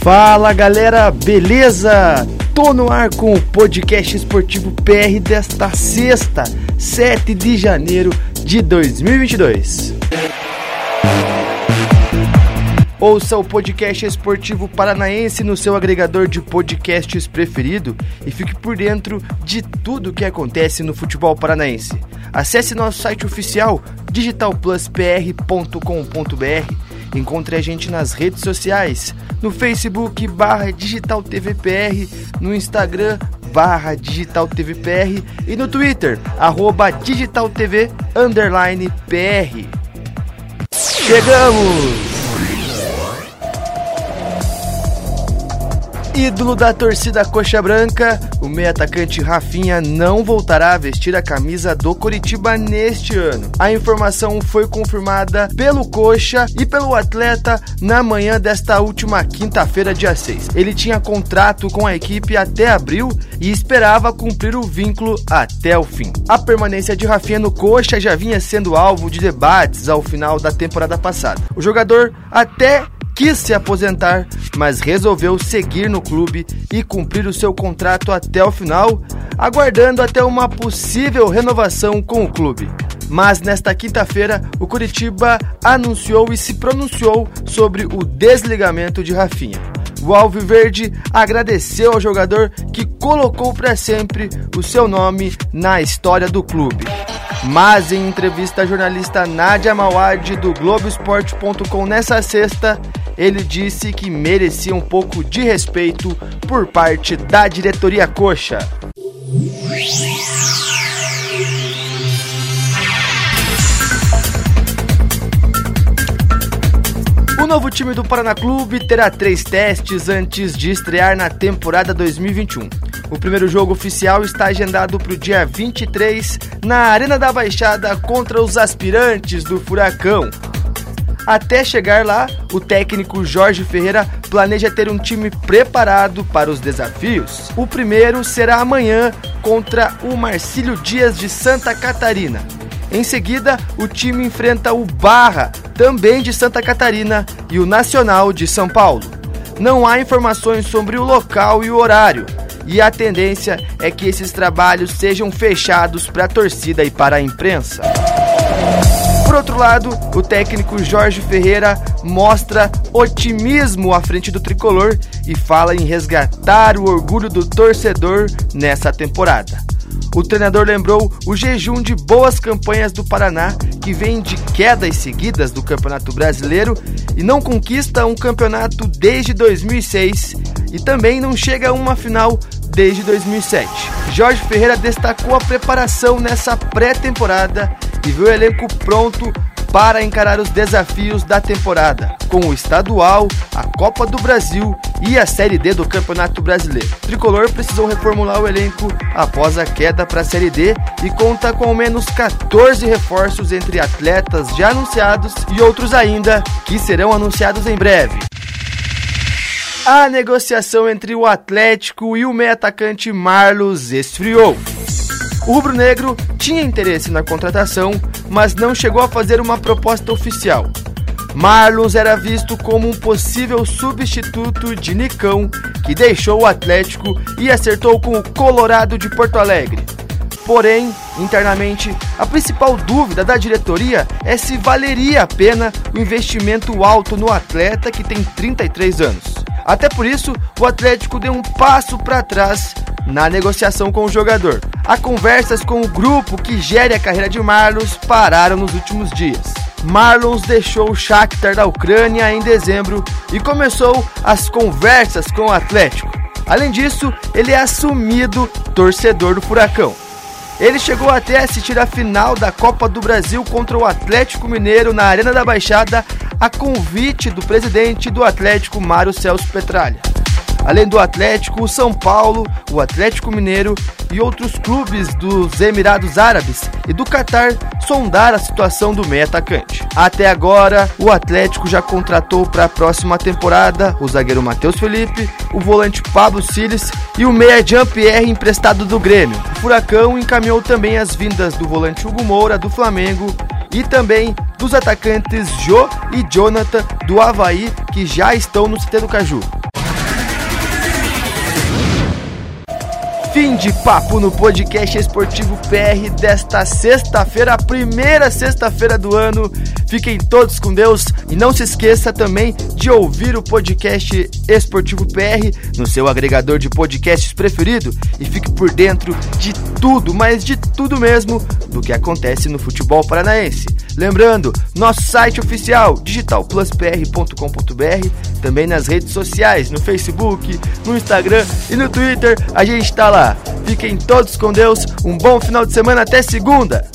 Fala galera, beleza? Tô no ar com o podcast esportivo PR desta sexta, 7 de janeiro de 2022. Ouça o podcast esportivo paranaense no seu agregador de podcasts preferido e fique por dentro de tudo que acontece no futebol paranaense. Acesse nosso site oficial digitalpluspr.com.br. Encontre a gente nas redes sociais, no Facebook barra Digital TVPR, no Instagram barra Digital TVPR e no Twitter, arroba Digital TV underline PR. Chegamos! Ídolo da torcida coxa branca, o meio atacante Rafinha não voltará a vestir a camisa do Coritiba neste ano. A informação foi confirmada pelo coxa e pelo atleta na manhã desta última quinta-feira, dia 6. Ele tinha contrato com a equipe até abril e esperava cumprir o vínculo até o fim. A permanência de Rafinha no coxa já vinha sendo alvo de debates ao final da temporada passada. O jogador até quis se aposentar, mas resolveu seguir no clube e cumprir o seu contrato até o final, aguardando até uma possível renovação com o clube. Mas nesta quinta-feira, o Curitiba anunciou e se pronunciou sobre o desligamento de Rafinha. O Alviverde agradeceu ao jogador que colocou para sempre o seu nome na história do clube. Mas em entrevista à jornalista Nádia Mawad do Globoesporte.com nessa sexta, ele disse que merecia um pouco de respeito por parte da diretoria coxa. O novo time do Paraná Clube terá três testes antes de estrear na temporada 2021. O primeiro jogo oficial está agendado para o dia 23 na Arena da Baixada contra os aspirantes do Furacão. Até chegar lá, o técnico Jorge Ferreira planeja ter um time preparado para os desafios. O primeiro será amanhã contra o Marcílio Dias de Santa Catarina. Em seguida, o time enfrenta o Barra, também de Santa Catarina, e o Nacional de São Paulo. Não há informações sobre o local e o horário, e a tendência é que esses trabalhos sejam fechados para a torcida e para a imprensa. Por outro lado, o técnico Jorge Ferreira mostra otimismo à frente do tricolor e fala em resgatar o orgulho do torcedor nessa temporada. O treinador lembrou o jejum de boas campanhas do Paraná, que vem de quedas seguidas do Campeonato Brasileiro e não conquista um campeonato desde 2006 e também não chega a uma final desde 2007. Jorge Ferreira destacou a preparação nessa pré-temporada e viu o elenco pronto para encarar os desafios da temporada, com o estadual, a Copa do Brasil e a Série D do Campeonato Brasileiro. O Tricolor precisou reformular o elenco após a queda para a Série D e conta com ao menos 14 reforços entre atletas já anunciados e outros ainda que serão anunciados em breve. A negociação entre o Atlético e o meio atacante Marlos esfriou. O rubro-negro tinha interesse na contratação, mas não chegou a fazer uma proposta oficial. Marlos era visto como um possível substituto de Nicão, que deixou o Atlético e acertou com o Colorado de Porto Alegre. Porém, internamente, a principal dúvida da diretoria é se valeria a pena o investimento alto no atleta que tem 33 anos. Até por isso, o Atlético deu um passo para trás na negociação com o jogador. Há conversas com o grupo que gere a carreira de Marlos pararam nos últimos dias. Marlons deixou o Shakhtar da Ucrânia em dezembro e começou as conversas com o Atlético. Além disso, ele é assumido torcedor do Furacão. Ele chegou até a assistir a final da Copa do Brasil contra o Atlético Mineiro na Arena da Baixada a convite do presidente do Atlético, Mário Celso Petralha. Além do Atlético, o São Paulo, o Atlético Mineiro e outros clubes dos Emirados Árabes e do Catar sondaram a situação do meio atacante. Até agora, o Atlético já contratou para a próxima temporada o zagueiro Matheus Felipe, o volante Pablo Siles e o meia Jean-Pierre emprestado do Grêmio. O Furacão encaminhou também as vindas do volante Hugo Moura do Flamengo e também dos atacantes Jô e Jonathan do Havaí que já estão no CT do Caju. Fim de papo no podcast Esportivo PR desta sexta-feira, a primeira sexta-feira do ano. Fiquem todos com Deus e não se esqueça também de ouvir o podcast Esportivo PR no seu agregador de podcasts preferido e fique por dentro de tudo, mas de tudo mesmo, do que acontece no futebol paranaense. Lembrando, nosso site oficial digitalpluspr.com.br, também nas redes sociais, no Facebook, no Instagram e no Twitter, a gente está lá. Fiquem todos com Deus, um bom final de semana, até segunda!